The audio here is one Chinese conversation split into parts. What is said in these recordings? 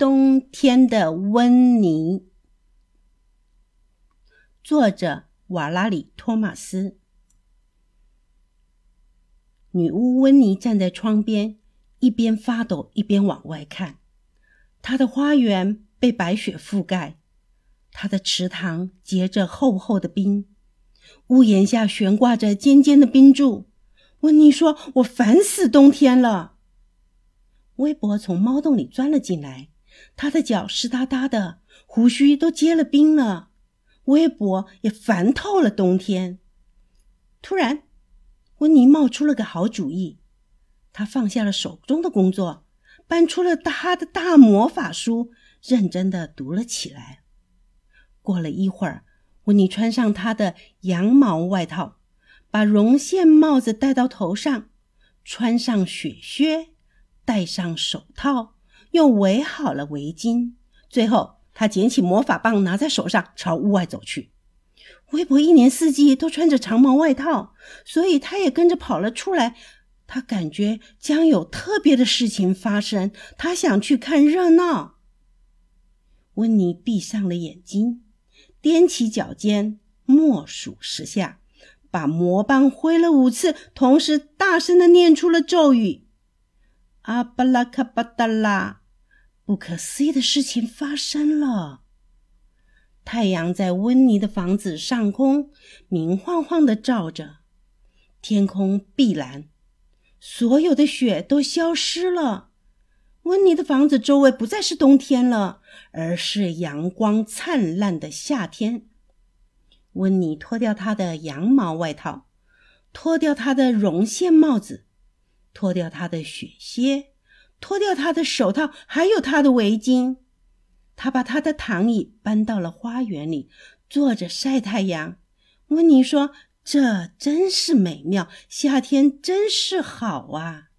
冬天的温妮，作者瓦拉里·托马斯。女巫温妮站在窗边，一边发抖一边往外看。她的花园被白雪覆盖，她的池塘结着厚厚的冰，屋檐下悬挂着尖尖的冰柱。温妮说：“我烦死冬天了。”微博从猫洞里钻了进来。他的脚湿哒哒的，胡须都结了冰了。微博也烦透了冬天。突然，温妮冒出了个好主意。他放下了手中的工作，搬出了他的大魔法书，认真的读了起来。过了一会儿，温妮穿上他的羊毛外套，把绒线帽子戴到头上，穿上雪靴，戴上手套。又围好了围巾，最后他捡起魔法棒，拿在手上，朝屋外走去。微博一年四季都穿着长毛外套，所以他也跟着跑了出来。他感觉将有特别的事情发生，他想去看热闹。温妮闭上了眼睛，踮起脚尖，默数十下，把魔棒挥了五次，同时大声的念出了咒语：“阿巴拉卡巴达拉。”不可思议的事情发生了。太阳在温妮的房子上空明晃晃的照着，天空碧蓝，所有的雪都消失了。温妮的房子周围不再是冬天了，而是阳光灿烂的夏天。温妮脱掉她的羊毛外套，脱掉她的绒线帽子，脱掉她的雪靴。脱掉他的手套，还有他的围巾。他把他的躺椅搬到了花园里，坐着晒太阳。温妮说：“这真是美妙，夏天真是好啊。”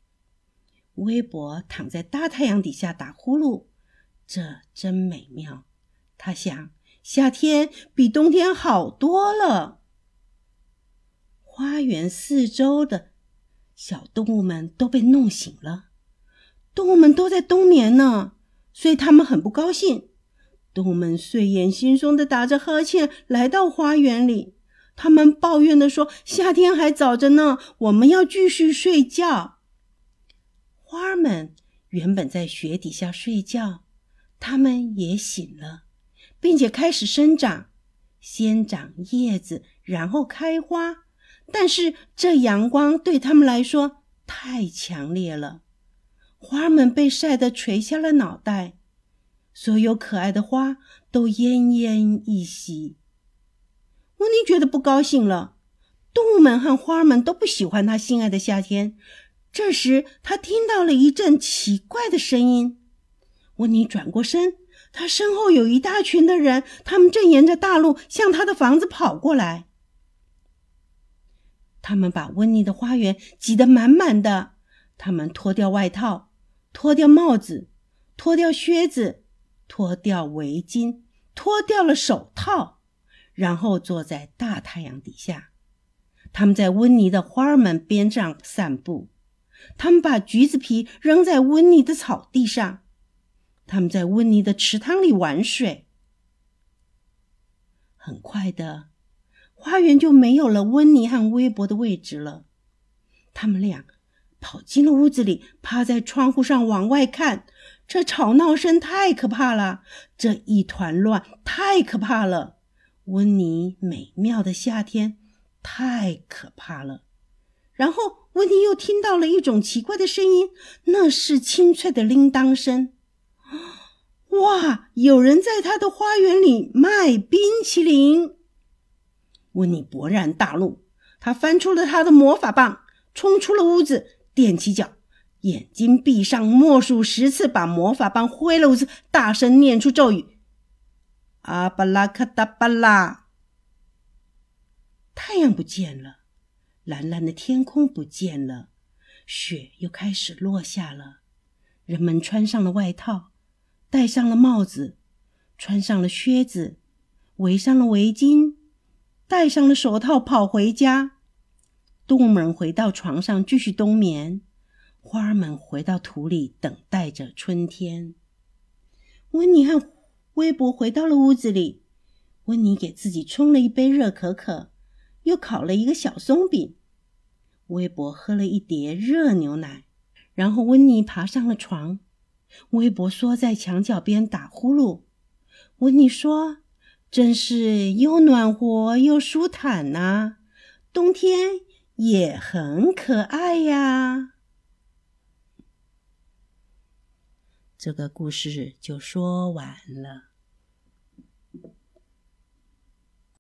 微博躺在大太阳底下打呼噜，这真美妙。他想，夏天比冬天好多了。花园四周的小动物们都被弄醒了。动物们都在冬眠呢，所以他们很不高兴。动物们睡眼惺忪的打着呵欠来到花园里，他们抱怨的说：“夏天还早着呢，我们要继续睡觉。”花儿们原本在雪底下睡觉，它们也醒了，并且开始生长，先长叶子，然后开花。但是这阳光对他们来说太强烈了。花儿们被晒得垂下了脑袋，所有可爱的花都奄奄一息。温妮觉得不高兴了。动物们和花儿们都不喜欢他心爱的夏天。这时，他听到了一阵奇怪的声音。温妮转过身，他身后有一大群的人，他们正沿着大路向他的房子跑过来。他们把温妮的花园挤得满满的。他们脱掉外套。脱掉帽子，脱掉靴子，脱掉围巾，脱掉了手套，然后坐在大太阳底下。他们在温妮的花儿们边上散步。他们把橘子皮扔在温妮的草地上。他们在温妮的池塘里玩水。很快的，花园就没有了温妮和微博的位置了。他们俩。跑进了屋子里，趴在窗户上往外看。这吵闹声太可怕了，这一团乱太可怕了。温妮美妙的夏天太可怕了。然后温妮又听到了一种奇怪的声音，那是清脆的铃铛声。哇！有人在他的花园里卖冰淇淋。温妮勃然大怒，他翻出了他的魔法棒，冲出了屋子。踮起脚，眼睛闭上，默数十次，把魔法棒挥了五次，大声念出咒语：“阿巴拉卡达巴拉。”太阳不见了，蓝蓝的天空不见了，雪又开始落下了。人们穿上了外套，戴上了帽子，穿上了靴子，围上了围巾，戴上了手套，跑回家。动物们回到床上继续冬眠，花儿们回到土里等待着春天。温妮和微博回到了屋子里。温妮给自己冲了一杯热可可，又烤了一个小松饼。微博喝了一碟热牛奶，然后温妮爬上了床。微博缩在墙角边打呼噜。温妮说：“真是又暖和又舒坦呐，冬天也很可爱呀。”这个故事就说完了。